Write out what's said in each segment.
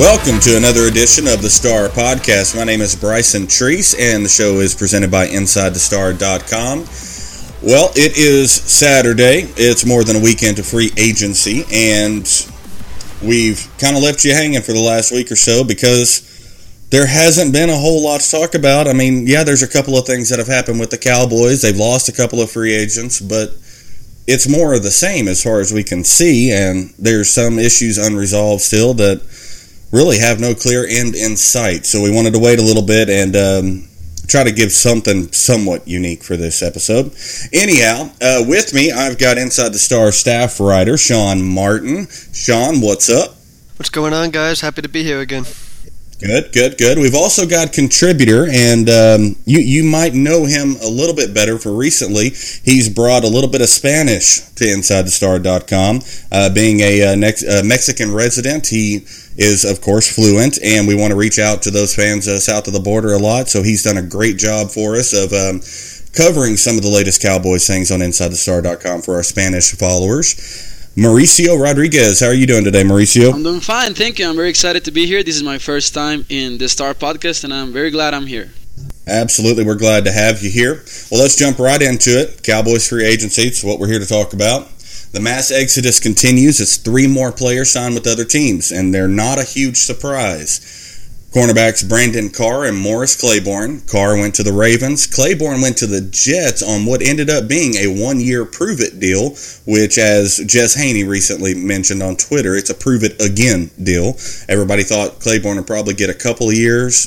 Welcome to another edition of the Star Podcast. My name is Bryson Treece, and the show is presented by InsideTheStar.com. Well, it is Saturday. It's more than a weekend of free agency, and we've kind of left you hanging for the last week or so because there hasn't been a whole lot to talk about. I mean, yeah, there's a couple of things that have happened with the Cowboys. They've lost a couple of free agents, but it's more of the same as far as we can see, and there's some issues unresolved still that really have no clear end in sight. So we wanted to wait a little bit and um, try to give something somewhat unique for this episode. Anyhow, uh, with me, I've got Inside the Star staff writer Sean Martin. Sean, what's up? What's going on, guys? Happy to be here again. Good, good, good. We've also got contributor, and um, you you might know him a little bit better for recently. He's brought a little bit of Spanish to InsideTheStar.com. Uh, being a, uh, next, uh, Mexican resident, he is of course fluent, and we want to reach out to those fans uh, south of the border a lot. So he's done a great job for us of. Um, covering some of the latest Cowboys things on InsideTheStar.com for our Spanish followers. Mauricio Rodriguez, how are you doing today, Mauricio? I'm doing fine, thank you. I'm very excited to be here. This is my first time in the Star Podcast, and I'm very glad I'm here. Absolutely, we're glad to have you here. Well, let's jump right into it. Cowboys free agency, it's what we're here to talk about. The mass exodus continues. It's three more players signed with other teams, and they're not a huge surprise. Cornerbacks Brandon Carr and Morris Claiborne. Carr went to the Ravens. Claiborne went to the Jets on what ended up being a one year prove it deal, which, as Jess Haney recently mentioned on Twitter, it's a prove it again deal. Everybody thought Claiborne would probably get a couple of years,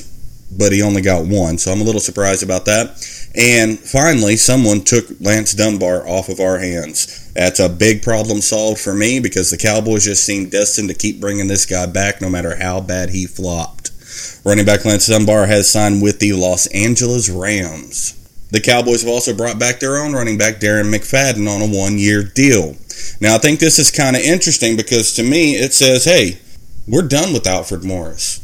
but he only got one, so I'm a little surprised about that. And finally, someone took Lance Dunbar off of our hands. That's a big problem solved for me because the Cowboys just seem destined to keep bringing this guy back no matter how bad he flopped. Running back Lance Dunbar has signed with the Los Angeles Rams. The Cowboys have also brought back their own running back, Darren McFadden, on a one year deal. Now, I think this is kind of interesting because to me it says, hey, we're done with Alfred Morris.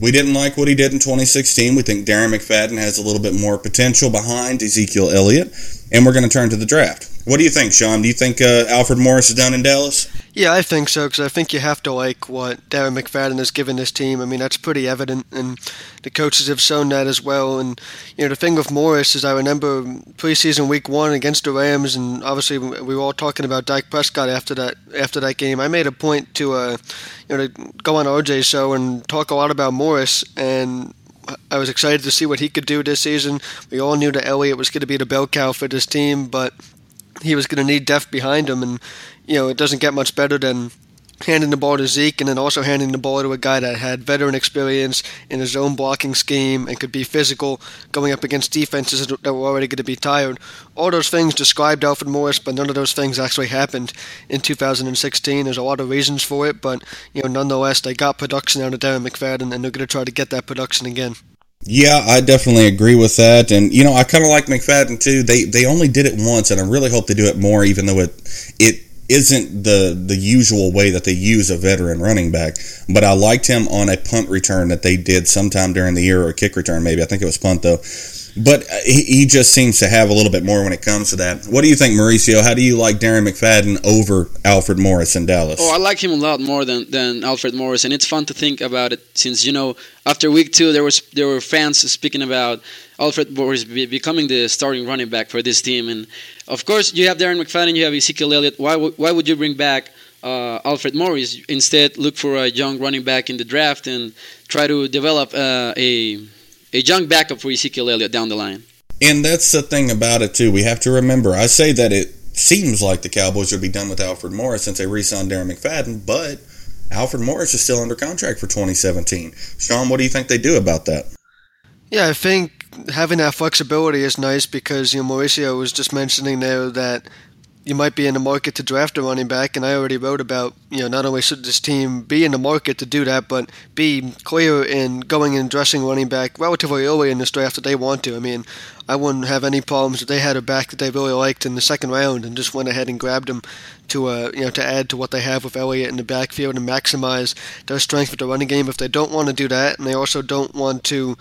We didn't like what he did in 2016. We think Darren McFadden has a little bit more potential behind Ezekiel Elliott, and we're going to turn to the draft. What do you think, Sean? Do you think uh, Alfred Morris is down in Dallas? Yeah, I think so because I think you have to like what Darren McFadden has given this team. I mean, that's pretty evident, and the coaches have shown that as well. And you know, the thing with Morris is, I remember preseason week one against the Rams, and obviously we were all talking about Dak Prescott after that after that game. I made a point to uh, you know, to go on RJ's show and talk a lot about Morris and. I was excited to see what he could do this season. We all knew that Elliott was going to be the bell cow for this team, but he was going to need depth behind him, and you know it doesn't get much better than handing the ball to Zeke and then also handing the ball to a guy that had veteran experience in his own blocking scheme and could be physical going up against defenses that were already going to be tired. All those things described Alfred Morris, but none of those things actually happened in 2016. There's a lot of reasons for it, but you know nonetheless they got production out of Darren McFadden and they're going to try to get that production again. Yeah, I definitely agree with that, and you know, I kind of like McFadden too. They they only did it once, and I really hope they do it more, even though it it isn't the the usual way that they use a veteran running back. But I liked him on a punt return that they did sometime during the year, or a kick return, maybe. I think it was punt though. But uh, he, he just seems to have a little bit more when it comes to that. What do you think, Mauricio? How do you like Darren McFadden over Alfred Morris in Dallas? Oh, I like him a lot more than, than Alfred Morris, and it's fun to think about it since you know after week two there was there were fans speaking about Alfred Morris becoming the starting running back for this team, and of course you have Darren McFadden, you have Ezekiel Elliott. Why why would you bring back uh, Alfred Morris? Instead, look for a young running back in the draft and try to develop uh, a a young backup for Ezekiel Elliott down the line. And that's the thing about it too. We have to remember. I say that it seems like the Cowboys would be done with Alfred Morris since they re-signed Darren McFadden, but Alfred Morris is still under contract for 2017. Sean, what do you think they do about that? Yeah, I think having that flexibility is nice because you know Mauricio was just mentioning there that you might be in the market to draft a running back, and I already wrote about you know not only should this team be in the market to do that, but be clear in going and dressing running back relatively early in this draft if they want to. I mean, I wouldn't have any problems if they had a back that they really liked in the second round and just went ahead and grabbed him to uh, you know to add to what they have with Elliott in the backfield and maximize their strength with the running game. If they don't want to do that, and they also don't want to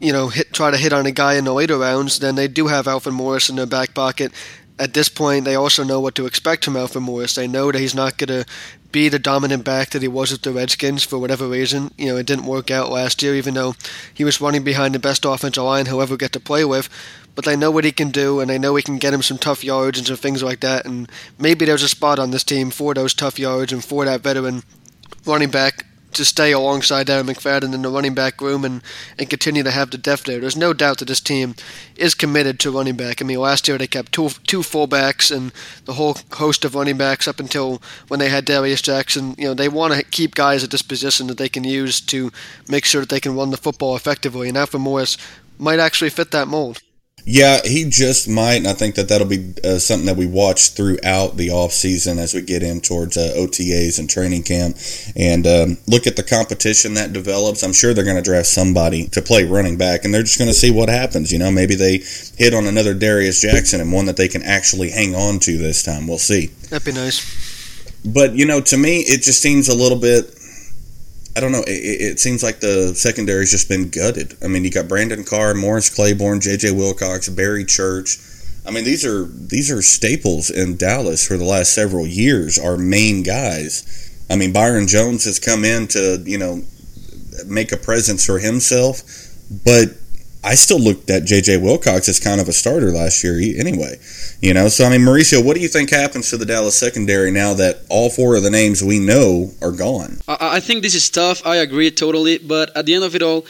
you know, hit try to hit on a guy in the later rounds, then they do have Alfred Morris in their back pocket at this point, they also know what to expect from Alfred Morris. They know that he's not going to be the dominant back that he was with the Redskins for whatever reason. You know, it didn't work out last year, even though he was running behind the best offensive line he'll ever get to play with. But they know what he can do, and they know he can get him some tough yards and some things like that. And maybe there's a spot on this team for those tough yards and for that veteran running back to stay alongside Darren McFadden in the running back room and, and continue to have the depth there. There's no doubt that this team is committed to running back. I mean, last year they kept two two fullbacks and the whole host of running backs up until when they had Darius Jackson. You know, they want to keep guys at this position that they can use to make sure that they can run the football effectively. And Alfred Morris might actually fit that mold. Yeah, he just might, and I think that that'll be uh, something that we watch throughout the off season as we get in towards uh, OTAs and training camp, and um, look at the competition that develops. I'm sure they're going to draft somebody to play running back, and they're just going to see what happens. You know, maybe they hit on another Darius Jackson and one that they can actually hang on to this time. We'll see. That'd be nice. But you know, to me, it just seems a little bit I don't know. It, it, seems like the secondary's just been gutted. I mean, you got Brandon Carr, Morris Claiborne, J.J. Wilcox, Barry Church. I mean, these are these are staples in Dallas for the last several years. Our main guys. I mean, Byron Jones has come in to you know make a presence for himself, but I still looked at J.J. Wilcox as kind of a starter last year anyway. You know, so I mean, Mauricio, what do you think happens to the Dallas secondary now that all four of the names we know are gone? I think this is tough. I agree totally. But at the end of it all,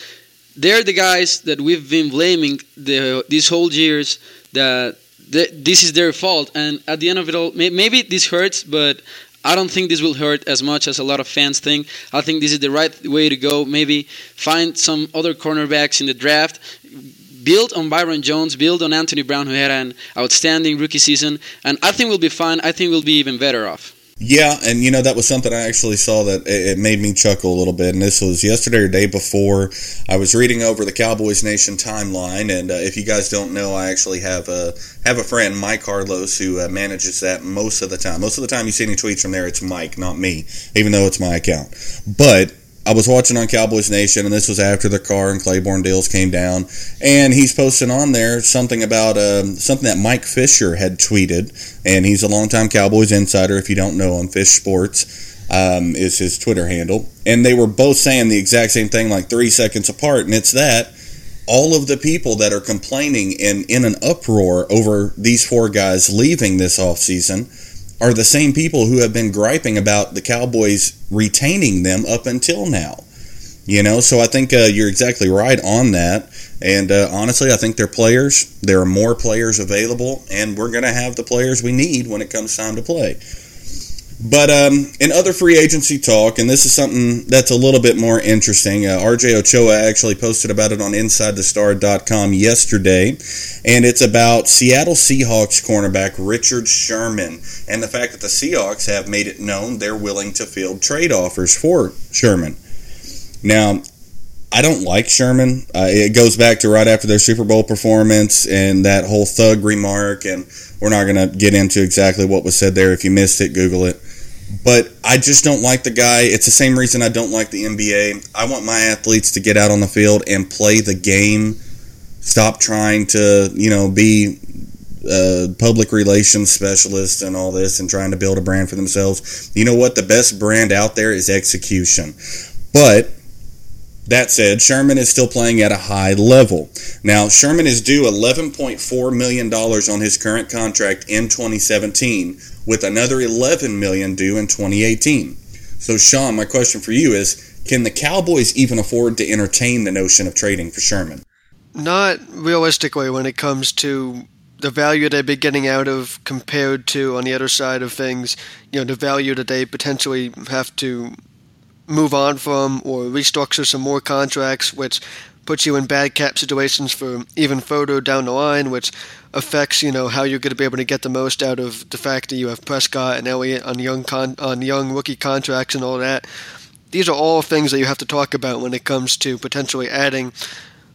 they're the guys that we've been blaming the, these whole years that this is their fault. And at the end of it all, maybe this hurts, but I don't think this will hurt as much as a lot of fans think. I think this is the right way to go. Maybe find some other cornerbacks in the draft. Build on Byron Jones, build on Anthony Brown, who had an outstanding rookie season, and I think we'll be fine. I think we'll be even better off. Yeah, and you know that was something I actually saw that it made me chuckle a little bit. And this was yesterday or day before. I was reading over the Cowboys Nation timeline, and uh, if you guys don't know, I actually have a have a friend, Mike Carlos, who uh, manages that most of the time. Most of the time, you see any tweets from there, it's Mike, not me, even though it's my account. But I was watching on Cowboys Nation, and this was after the Carr and Claiborne deals came down, and he's posting on there something about um, something that Mike Fisher had tweeted, and he's a longtime Cowboys insider. If you don't know him, Fish Sports um, is his Twitter handle, and they were both saying the exact same thing, like three seconds apart, and it's that all of the people that are complaining and in an uproar over these four guys leaving this offseason are the same people who have been griping about the Cowboys retaining them up until now. You know, so I think uh, you're exactly right on that. And uh, honestly, I think they're players. There are more players available, and we're going to have the players we need when it comes time to play. But um, in other free agency talk, and this is something that's a little bit more interesting, uh, RJ Ochoa actually posted about it on InsideTheStar.com yesterday, and it's about Seattle Seahawks cornerback Richard Sherman and the fact that the Seahawks have made it known they're willing to field trade offers for Sherman. Now, I don't like Sherman. Uh, it goes back to right after their Super Bowl performance and that whole thug remark, and we're not going to get into exactly what was said there. If you missed it, Google it. But I just don't like the guy. It's the same reason I don't like the NBA. I want my athletes to get out on the field and play the game. Stop trying to, you know, be public relations specialists and all this and trying to build a brand for themselves. You know what? The best brand out there is execution. But that said, Sherman is still playing at a high level. Now, Sherman is due $11.4 million on his current contract in 2017, with another 11 million due in 2018. So, Sean, my question for you is can the Cowboys even afford to entertain the notion of trading for Sherman? Not realistically when it comes to the value they'd be getting out of compared to on the other side of things, you know, the value that they potentially have to move on from or restructure some more contracts, which puts you in bad cap situations for even further down the line, which affects you know how you're going to be able to get the most out of the fact that you have Prescott and Elliott on young con- on young rookie contracts and all that. These are all things that you have to talk about when it comes to potentially adding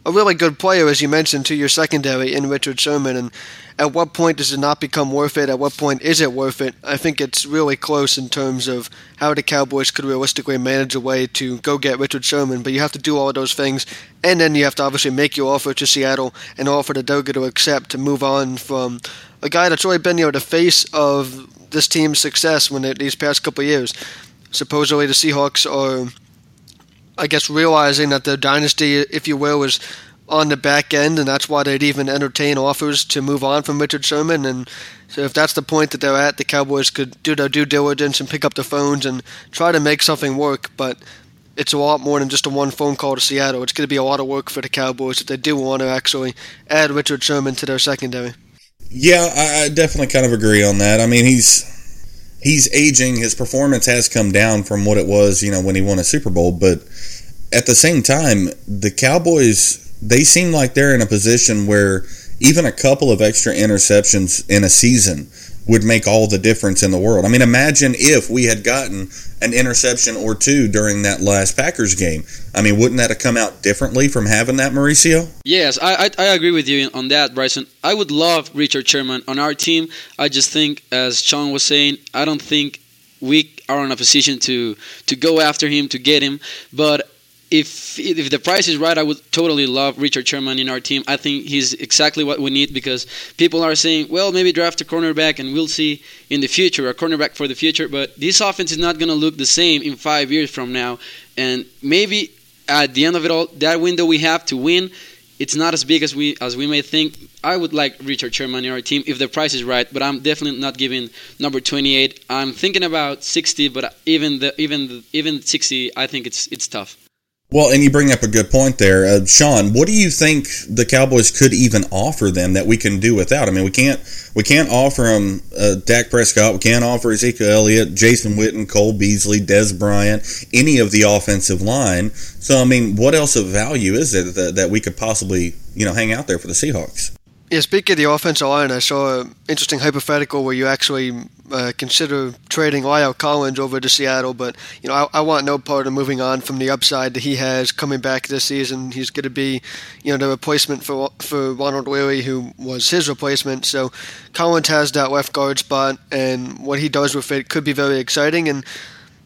a really good player, as you mentioned, to your secondary in Richard Sherman. And at what point does it not become worth it? At what point is it worth it? I think it's really close in terms of how the Cowboys could realistically manage a way to go get Richard Sherman. But you have to do all of those things, and then you have to obviously make your offer to Seattle and offer to Doga to accept to move on from a guy that's really been you know the face of this team's success when these past couple years. Supposedly the Seahawks are I guess realizing that the dynasty, if you will, is on the back end, and that's why they'd even entertain offers to move on from Richard Sherman. And so, if that's the point that they're at, the Cowboys could do their due diligence and pick up the phones and try to make something work. But it's a lot more than just a one phone call to Seattle. It's going to be a lot of work for the Cowboys if they do want to actually add Richard Sherman to their secondary. Yeah, I definitely kind of agree on that. I mean, he's he's aging. His performance has come down from what it was, you know, when he won a Super Bowl. But at the same time, the Cowboys they seem like they're in a position where even a couple of extra interceptions in a season would make all the difference in the world. I mean, imagine if we had gotten an interception or two during that last Packers game. I mean, wouldn't that have come out differently from having that, Mauricio? Yes, I, I, I agree with you on that, Bryson. I would love Richard Sherman on our team. I just think, as Sean was saying, I don't think we are in a position to to go after him to get him. But if if the price is right, I would totally love Richard Sherman in our team. I think he's exactly what we need because people are saying, well, maybe draft a cornerback and we'll see in the future a cornerback for the future. But this offense is not going to look the same in five years from now, and maybe at the end of it all, that window we have to win, it's not as big as we as we may think. I would like Richard Sherman in our team if the price is right, but I'm definitely not giving number 28. I'm thinking about 60, but even the even the, even 60, I think it's it's tough. Well, and you bring up a good point there, uh, Sean. What do you think the Cowboys could even offer them that we can do without? I mean, we can't we can't offer them uh, Dak Prescott, we can't offer Ezekiel Elliott, Jason Witten, Cole Beasley, Dez Bryant, any of the offensive line. So, I mean, what else of value is it that, that we could possibly you know hang out there for the Seahawks? Yeah, speaking of the offensive line, I saw an interesting hypothetical where you actually uh, consider trading La'el Collins over to Seattle, but you know I, I, want no part of moving on from the upside that he has coming back this season. He's going to be, you know, the replacement for for Ronald Leary, who was his replacement. So Collins has that left guard spot, and what he does with it could be very exciting. And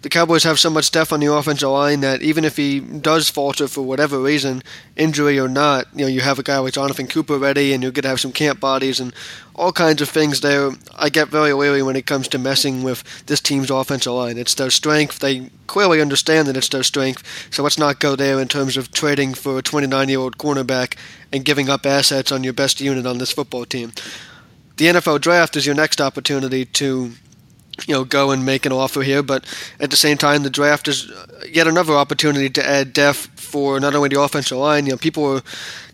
the Cowboys have so much depth on the offensive line that even if he does falter for whatever reason, injury or not, you know, you have a guy like Jonathan Cooper ready, and you're going to have some camp bodies and all kinds of things there. I get very wary when it comes to messing with this team's offensive line. It's their strength. They clearly understand that it's their strength, so let's not go there in terms of trading for a 29-year-old cornerback and giving up assets on your best unit on this football team. The NFL draft is your next opportunity to you know, go and make an offer here. But at the same time, the draft is yet another opportunity to add depth for not only the offensive line. You know, people are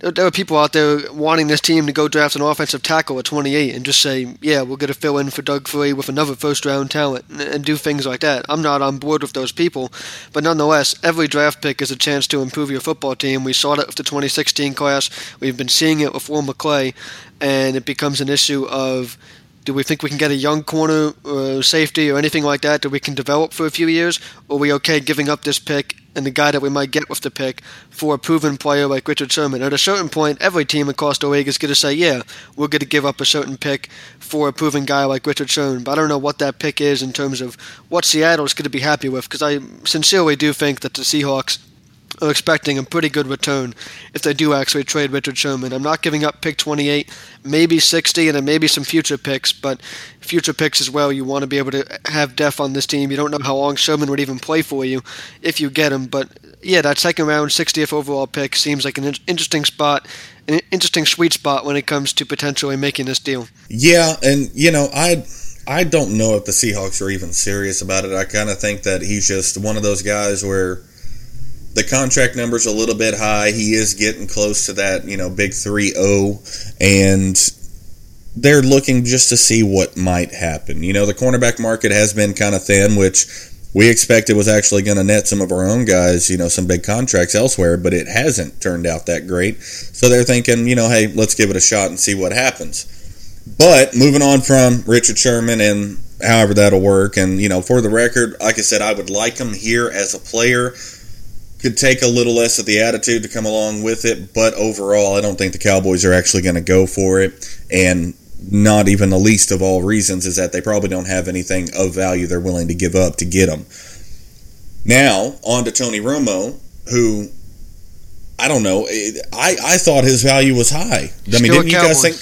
there are people out there wanting this team to go draft an offensive tackle at 28 and just say, yeah, we're going to fill in for Doug Free with another first round talent and, and do things like that. I'm not on board with those people, but nonetheless, every draft pick is a chance to improve your football team. We saw that with the 2016 class. We've been seeing it with Will McClay, and it becomes an issue of do we think we can get a young corner uh, safety or anything like that that we can develop for a few years? Or are we okay giving up this pick and the guy that we might get with the pick for a proven player like Richard Sherman? At a certain point, every team across the league is going to say, yeah, we're going to give up a certain pick for a proven guy like Richard Sherman. But I don't know what that pick is in terms of what Seattle is going to be happy with because I sincerely do think that the Seahawks are expecting a pretty good return if they do actually trade Richard Sherman. I'm not giving up pick 28, maybe 60, and then maybe some future picks, but future picks as well. You want to be able to have depth on this team. You don't know how long Sherman would even play for you if you get him, but yeah, that second round 60th overall pick seems like an interesting spot, an interesting sweet spot when it comes to potentially making this deal. Yeah, and you know, I I don't know if the Seahawks are even serious about it. I kind of think that he's just one of those guys where the contract number's a little bit high. He is getting close to that, you know, big 3 0. And they're looking just to see what might happen. You know, the cornerback market has been kind of thin, which we expected was actually going to net some of our own guys, you know, some big contracts elsewhere, but it hasn't turned out that great. So they're thinking, you know, hey, let's give it a shot and see what happens. But moving on from Richard Sherman and however that'll work, and you know, for the record, like I said, I would like him here as a player. Could take a little less of the attitude to come along with it, but overall, I don't think the Cowboys are actually going to go for it. And not even the least of all reasons is that they probably don't have anything of value they're willing to give up to get him. Now, on to Tony Romo, who I don't know. Eh, I, I thought his value was high. I mean, didn't you guys think?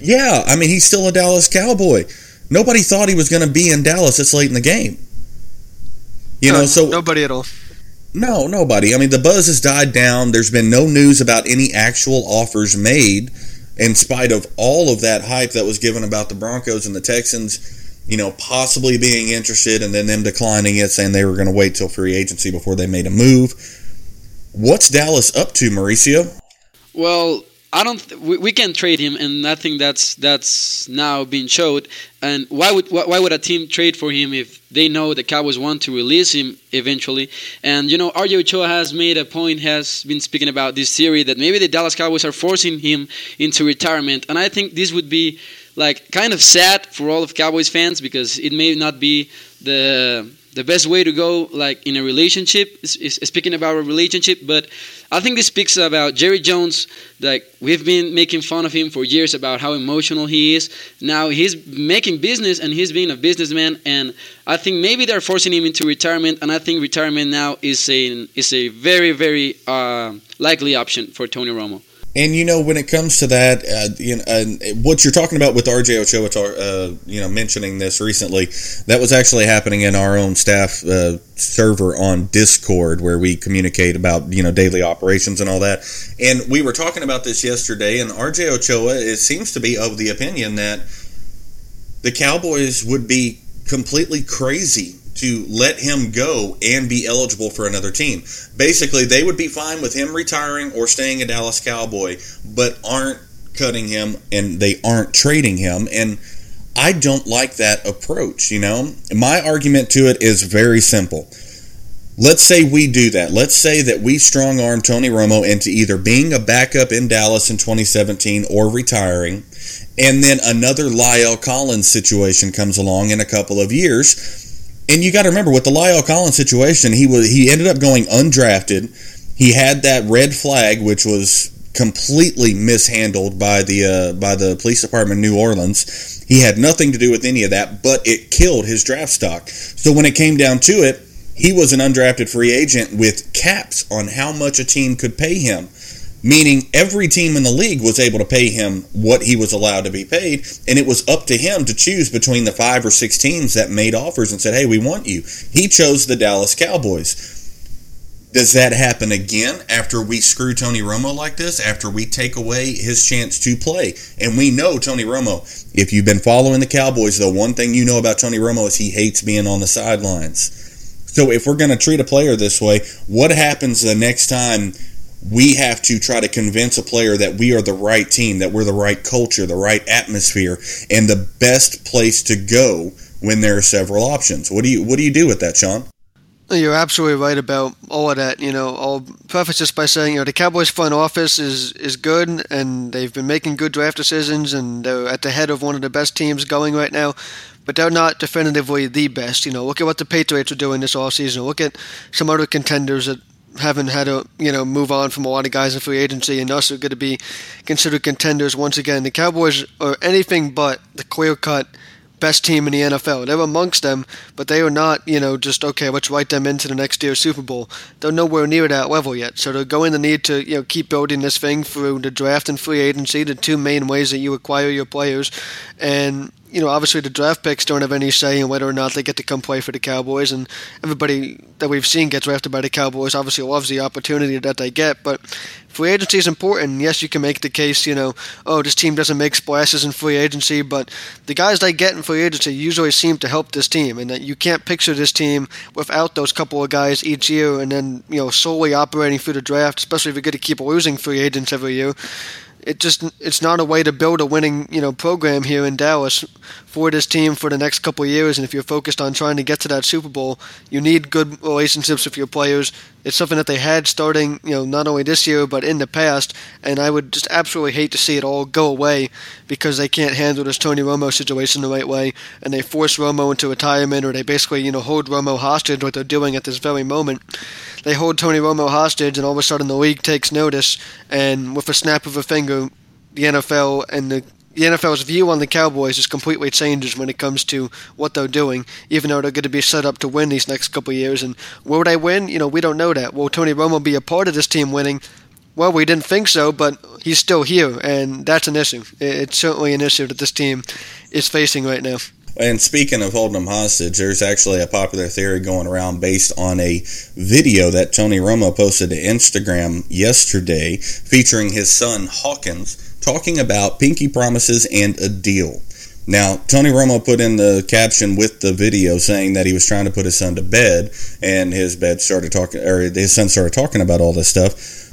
Yeah, I mean, he's still a Dallas Cowboy. Nobody thought he was going to be in Dallas this late in the game. You know, so nobody at all. No, nobody. I mean, the buzz has died down. There's been no news about any actual offers made in spite of all of that hype that was given about the Broncos and the Texans, you know, possibly being interested and then them declining it, saying they were going to wait till free agency before they made a move. What's Dallas up to, Mauricio? Well, I don't. Th- we, we can trade him, and I think that's that's now being showed. And why would why would a team trade for him if they know the Cowboys want to release him eventually? And you know, RJ Ochoa has made a point, has been speaking about this theory that maybe the Dallas Cowboys are forcing him into retirement. And I think this would be like kind of sad for all of Cowboys fans because it may not be the the best way to go like in a relationship is, is, speaking about a relationship but i think this speaks about jerry jones like we've been making fun of him for years about how emotional he is. Now he's making business and he's being a businessman and i think maybe they're forcing him into retirement and i think retirement now is a is a very very uh, likely option for tony romo and you know, when it comes to that, uh, you know, uh, what you're talking about with RJ Ochoa, uh, you know, mentioning this recently, that was actually happening in our own staff uh, server on Discord, where we communicate about you know daily operations and all that. And we were talking about this yesterday, and RJ Ochoa it seems to be of the opinion that the Cowboys would be completely crazy to let him go and be eligible for another team. Basically, they would be fine with him retiring or staying a Dallas Cowboy, but aren't cutting him and they aren't trading him. And I don't like that approach, you know? My argument to it is very simple. Let's say we do that. Let's say that we strong arm Tony Romo into either being a backup in Dallas in 2017 or retiring, and then another La'el Collins situation comes along in a couple of years and you got to remember with the La'el Collins situation, he was he ended up going undrafted. He had that red flag, which was completely mishandled by the uh, by the police department in New Orleans. He had nothing to do with any of that, but it killed his draft stock. So when it came down to it, he was an undrafted free agent with caps on how much a team could pay him meaning every team in the league was able to pay him what he was allowed to be paid, and it was up to him to choose between the five or six teams that made offers and said, "Hey, we want you." He chose the Dallas Cowboys. Does that happen again after we screw Tony Romo like this? After we take away his chance to play, and we know Tony Romo. If you've been following the Cowboys, the one thing you know about Tony Romo is he hates being on the sidelines. So if we're going to treat a player this way, what happens the next time? We have to try to convince a player that we are the right team, that we're the right culture, the right atmosphere, and the best place to go when there are several options. What do you what do you do with that, Sean? You're absolutely right about all of that. You know, I'll preface this by saying, you know, the Cowboys front office is is good, and they've been making good draft decisions, and they're at the head of one of the best teams going right now. But they're not definitively the best. You know, look at what the Patriots are doing this offseason. Look at some other contenders that haven't had to you know move on from a lot of guys in free agency, and us are going to be considered contenders once again. The Cowboys are anything but the clear cut best team in the NFL. They're amongst them, but they are not, you know, just okay. Let's write them into the next year's Super Bowl. They're nowhere near that level yet. So they're going to need to, you know, keep building this thing through the draft and free agency, the two main ways that you acquire your players, and you know, obviously the draft picks don't have any say in whether or not they get to come play for the Cowboys, and everybody that we've seen get drafted by the Cowboys obviously loves the opportunity that they get. But free agency is important. Yes, you can make the case, you know, oh, this team doesn't make splashes in free agency, but the guys they get in free agency usually seem to help this team, and that you can't picture this team without those couple of guys each year, and then you know solely operating through the draft, especially if you're going to keep losing free agents every year it just it's not a way to build a winning you know program here in Dallas for this team for the next couple years. And if you're focused on trying to get to that Super Bowl, you need good relationships with your players. It's something that they had starting you know not only this year but in the past. And I would just absolutely hate to see it all go away because they can't handle this Tony Romo situation the right way, and they force Romo into retirement, or they basically you know hold Romo hostage, what they're doing at this very moment. They hold Tony Romo hostage, and all of a sudden the league takes notice, and with a snap of a finger, the NFL and the the NFL's view on the Cowboys just completely changes when it comes to what they're doing, even though they're going to be set up to win these next couple years. And will they win? You know, we don't know that. Will Tony Romo be a part of this team winning? Well, we didn't think so, but he's still here, and that's an issue. It's certainly an issue that this team is facing right now. And speaking of holding them hostage, there's actually a popular theory going around based on a video that Tony Romo posted to Instagram yesterday featuring his son Hawkins talking about pinky promises and a deal. Now, Tony Romo put in the caption with the video saying that he was trying to put his son to bed, and his bed started talking, or his son started talking about all this stuff.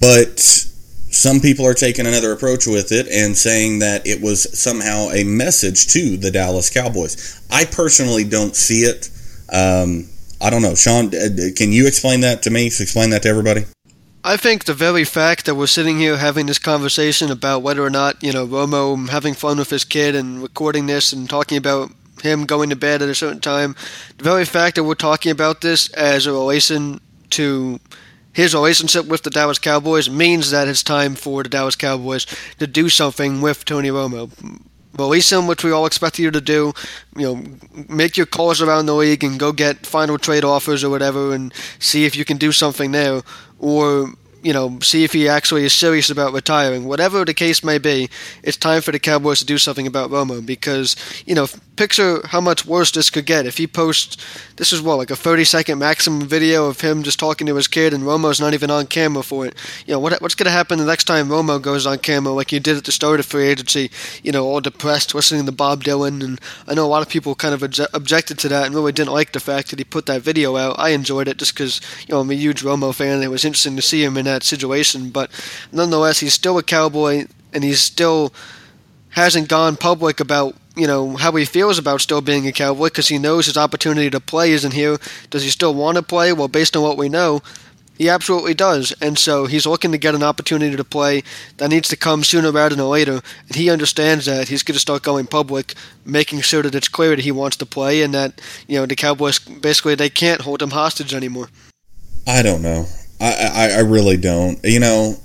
But some people are taking another approach with it and saying that it was somehow a message to the Dallas Cowboys. I personally don't see it. Um, I don't know, Sean. Can you explain that to me? Explain that to everybody. I think the very fact that we're sitting here having this conversation about whether or not, you know, Romo having fun with his kid and recording this and talking about him going to bed at a certain time, the very fact that we're talking about this as a relation to his relationship with the Dallas Cowboys means that it's time for the Dallas Cowboys to do something with Tony Romo. Release him, which we all expect you to do. You know, make your calls around the league and go get final trade offers or whatever, and see if you can do something there or you know, see if he actually is serious about retiring. Whatever the case may be, it's time for the Cowboys to do something about Romo because, you know, picture how much worse this could get if he posts this is what like a 30 second maximum video of him just talking to his kid and Romo's not even on camera for it. You know, what what's going to happen the next time Romo goes on camera like he did at the start of free agency, you know, all depressed listening to Bob Dylan and I know a lot of people kind of obje- objected to that and really didn't like the fact that he put that video out. I enjoyed it just cuz, you know, I'm a huge Romo fan and it was interesting to see him in situation, but nonetheless, he's still a Cowboy and he's still hasn't gone public about you know how he feels about still being a Cowboy because he knows his opportunity to play isn't here. Does he still want to play? Well, based on what we know, he absolutely does, and so he's looking to get an opportunity to play that needs to come sooner rather than later. And he understands that he's going to start going public, making sure that it's clear that he wants to play, and that you know the Cowboys basically they can't hold him hostage anymore. I don't know. I I, really don't. You know,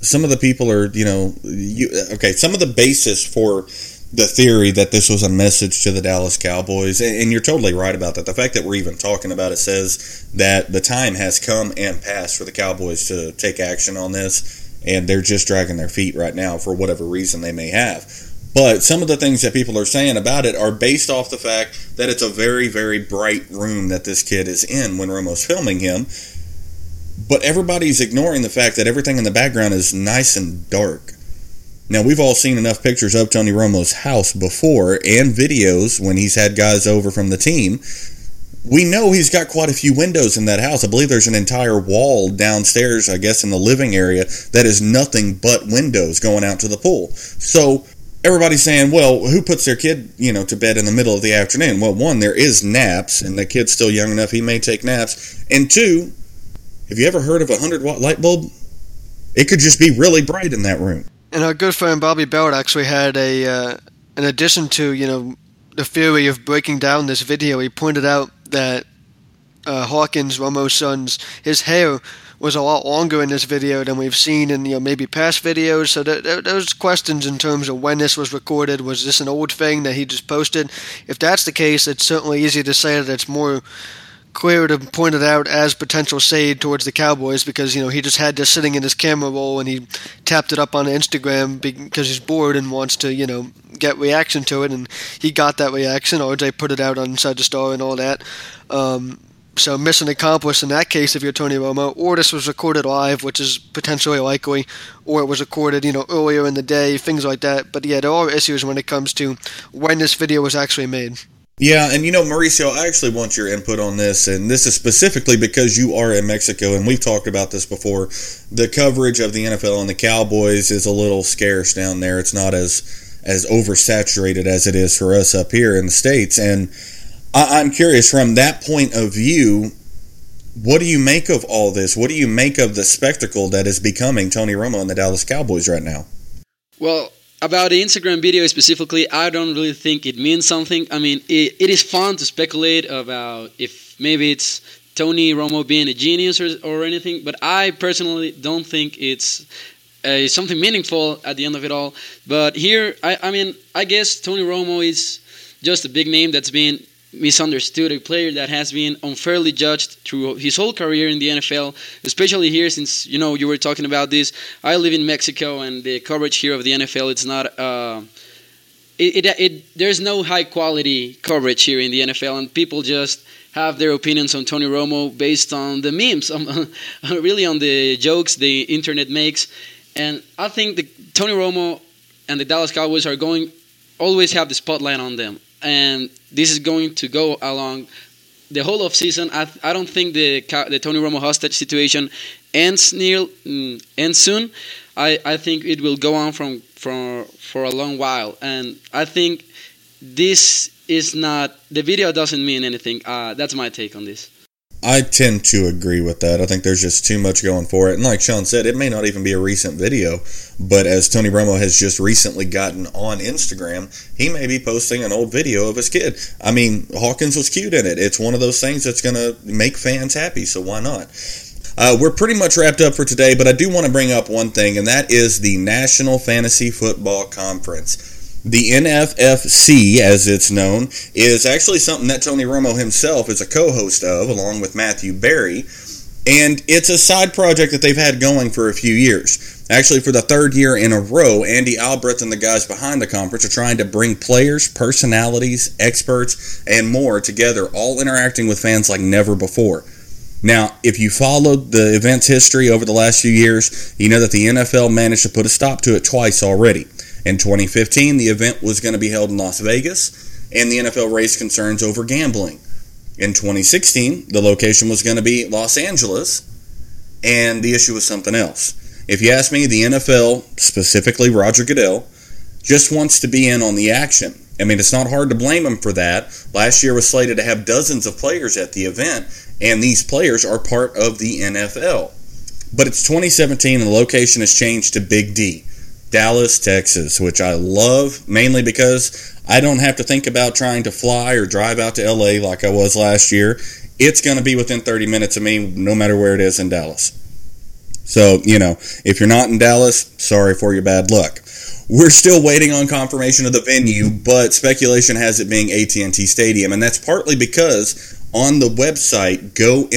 some of the people are, you know, you, okay, some of the basis for the theory that this was a message to the Dallas Cowboys, and, and, you're totally right about that. The fact that we're even talking about it says that the time has come and passed for the Cowboys to take action on this, and they're just dragging their feet right now for whatever reason they may have. But some of the things that people are saying about it are based off the fact that it's a very, very bright room that this kid is in when Romo's filming him but everybody's ignoring the fact that everything in the background is nice and dark. Now, we've all seen enough pictures of Tony Romo's house before and videos when he's had guys over from the team. We know he's got quite a few windows in that house. I believe there's an entire wall downstairs, I guess, in the living area that is nothing but windows going out to the pool. So everybody's saying, well, who puts their kid, you know, to bed in the middle of the afternoon? Well, one, there is naps, and the kid's still young enough he may take naps. And two, have you ever heard of a 100 watt light bulb? It could just be really bright in that room. And our good friend Bobby Belt actually had a, uh, in addition to, you know, the theory of breaking down this video, he pointed out that uh, Hawkins, Romo's son's, his hair was a lot longer in this video than we've seen in you know maybe past videos. So th- th- those questions in terms of when this was recorded, was this an old thing that he just posted? If that's the case, it's certainly easy to say that it's more clear to point it out as potential shade towards the Cowboys because you know he just had this sitting in his camera roll and he tapped it up on Instagram because he's bored and wants to you know get reaction to it and he got that reaction. RJ put it out on Inside the Star and all that. Um, so mission accomplished in that case if you're Tony Romo, or this was recorded live, which is potentially likely, or it was recorded, you know, earlier in the day, things like that. But yeah, there are issues when it comes to when this video was actually made. Yeah, and you know, Mauricio, I actually want your input on this, and this is specifically because you are in Mexico, and we've talked about this before. The coverage of the NFL and the Cowboys is a little scarce down there. It's not as as oversaturated as it is for us up here in the states, and I, I'm curious from that point of view. What do you make of all this? What do you make of the spectacle that is becoming Tony Romo and the Dallas Cowboys right now? Well, about the Instagram video specifically, I don't really think it means something. I mean, it, it is fun to speculate about if maybe it's Tony Romo being a genius or, or anything, but I personally don't think it's uh, something meaningful at the end of it all. But here, I, I mean, I guess Tony Romo is just a big name that's been misunderstood, a player that has been unfairly judged through his whole career in the NFL, especially here since you know you were talking about this. I live in Mexico, and the coverage here of the NFL it's not. Uh, it, it, it, there's no high quality coverage here in the NFL, and people just have their opinions on Tony Romo based on the memes, really on the jokes the internet makes. And I think the Tony Romo and the Dallas Cowboys are going always have the spotlight on them and this is going to go along the whole of season. I, I don't think the the Tony Romo hostage situation ends near mm, ends soon. I, I think it will go on from for for a long while, and I think this is not the video doesn't mean anything. Uh, that's my take on this. I tend to agree with that. I think there's just too much going for it. And like Sean said, it may not even be a recent video, but as Tony Romo has just recently gotten on Instagram, he may be posting an old video of his kid. I mean, Hawkins was cute in it. It's one of those things that's going to make fans happy, so why not? Uh, we're pretty much wrapped up for today, but I do want to bring up one thing, and that is the National Fantasy Football Conference. The NFFC, as it's known, is actually something that Tony Romo himself is a co host of, along with Matthew Berry. And it's a side project that they've had going for a few years. Actually, for the third year in a row, Andy Albrecht and the guys behind the conference are trying to bring players, personalities, experts, and more together, all interacting with fans like never before. Now, if you followed the event's history over the last few years, you know that the NFL managed to put a stop to it twice already. In 2015, the event was going to be held in Las Vegas, and the NFL raised concerns over gambling. In 2016, the location was going to be Los Angeles, and the issue was something else. If you ask me, the NFL, specifically Roger Goodell, just wants to be in on the action. I mean, it's not hard to blame him for that. Last year was slated to have dozens of players at the event, and these players are part of the NFL. But it's 2017 and the location has changed to Big D. Dallas, Texas, which I love mainly because I don't have to think about trying to fly or drive out to LA like I was last year. It's going to be within 30 minutes of me, no matter where it is in Dallas. So, you know, if you're not in Dallas, sorry for your bad luck. We're still waiting on confirmation of the venue, but speculation has it being AT&T Stadium, and that's partly because on the website gonffc.com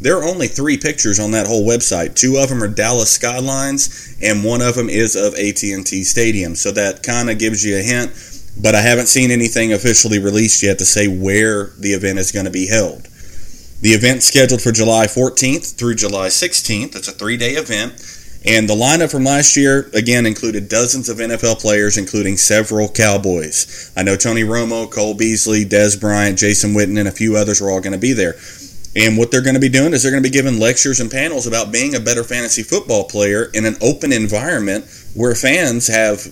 there are only three pictures on that whole website. Two of them are dallas skylines and one of them is of at&t stadium. So that kind of gives you a hint but i haven't seen anything officially released yet to say where the event is going to be held. The event scheduled for july 14th through july 16th it's a three-day event and the lineup from last year, again, included dozens of NFL players, including several Cowboys. I know Tony Romo, Cole Beasley, Dez Bryant, Jason Witten, and a few others are all going to be there. And what they're going to be doing is they're going to be giving lectures and panels about being a better fantasy football player in an open environment where fans have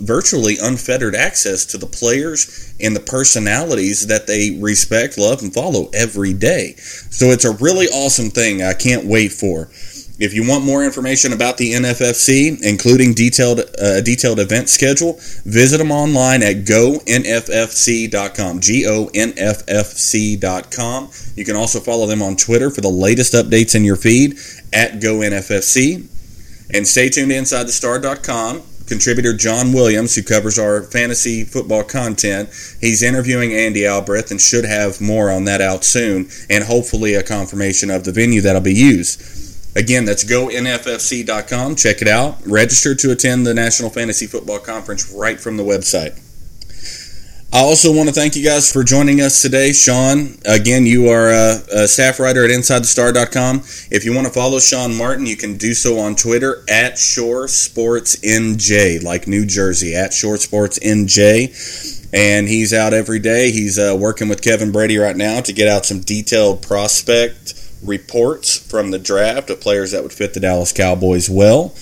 virtually unfettered access to the players and the personalities that they respect, love, and follow every day. So it's a really awesome thing. I can't wait for. If you want more information about the NFFC, including detailed uh, detailed event schedule, visit them online at gonffc.com. G O N F F C.com. You can also follow them on Twitter for the latest updates in your feed at gonffc. And stay tuned to InsideTheStar.com. Contributor John Williams, who covers our fantasy football content, he's interviewing Andy Albrecht and should have more on that out soon, and hopefully a confirmation of the venue that'll be used. Again, that's gonffc.com. Check it out. Register to attend the National Fantasy Football Conference right from the website. I also want to thank you guys for joining us today. Sean, again, you are a, a staff writer at InsideTheStar.com. If you want to follow Sean Martin, you can do so on Twitter at Shore Sports NJ, like New Jersey, at Shore Sports NJ. and he's out every day. He's uh, working with Kevin Brady right now to get out some detailed prospect reports from the draft of players that would fit the Dallas Cowboys well.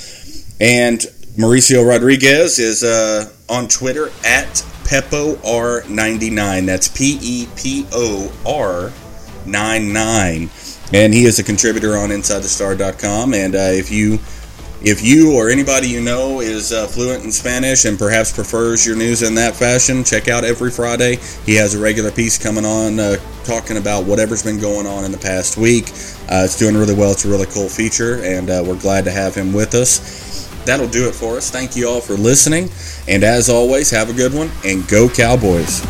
And Mauricio Rodriguez is uh, on Twitter at PepoR99. That's P E P O R 99. And he is a contributor on InsideTheStar.com. And uh, if you if you or anybody you know is uh, fluent in Spanish and perhaps prefers your news in that fashion, check out every Friday. He has a regular piece coming on uh, talking about whatever's been going on in the past week. Uh, it's doing really well. It's a really cool feature, and uh, we're glad to have him with us. That'll do it for us. Thank you all for listening. And as always, have a good one and go Cowboys.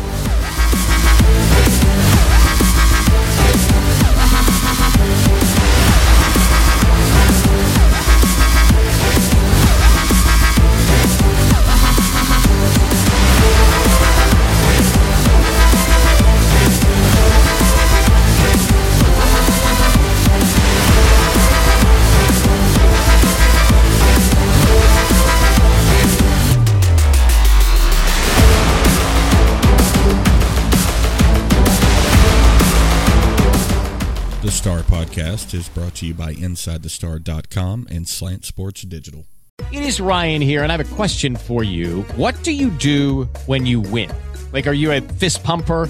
To you by InsideTheStar.com and Slant Sports Digital. It is Ryan here, and I have a question for you. What do you do when you win? Like, are you a fist pumper?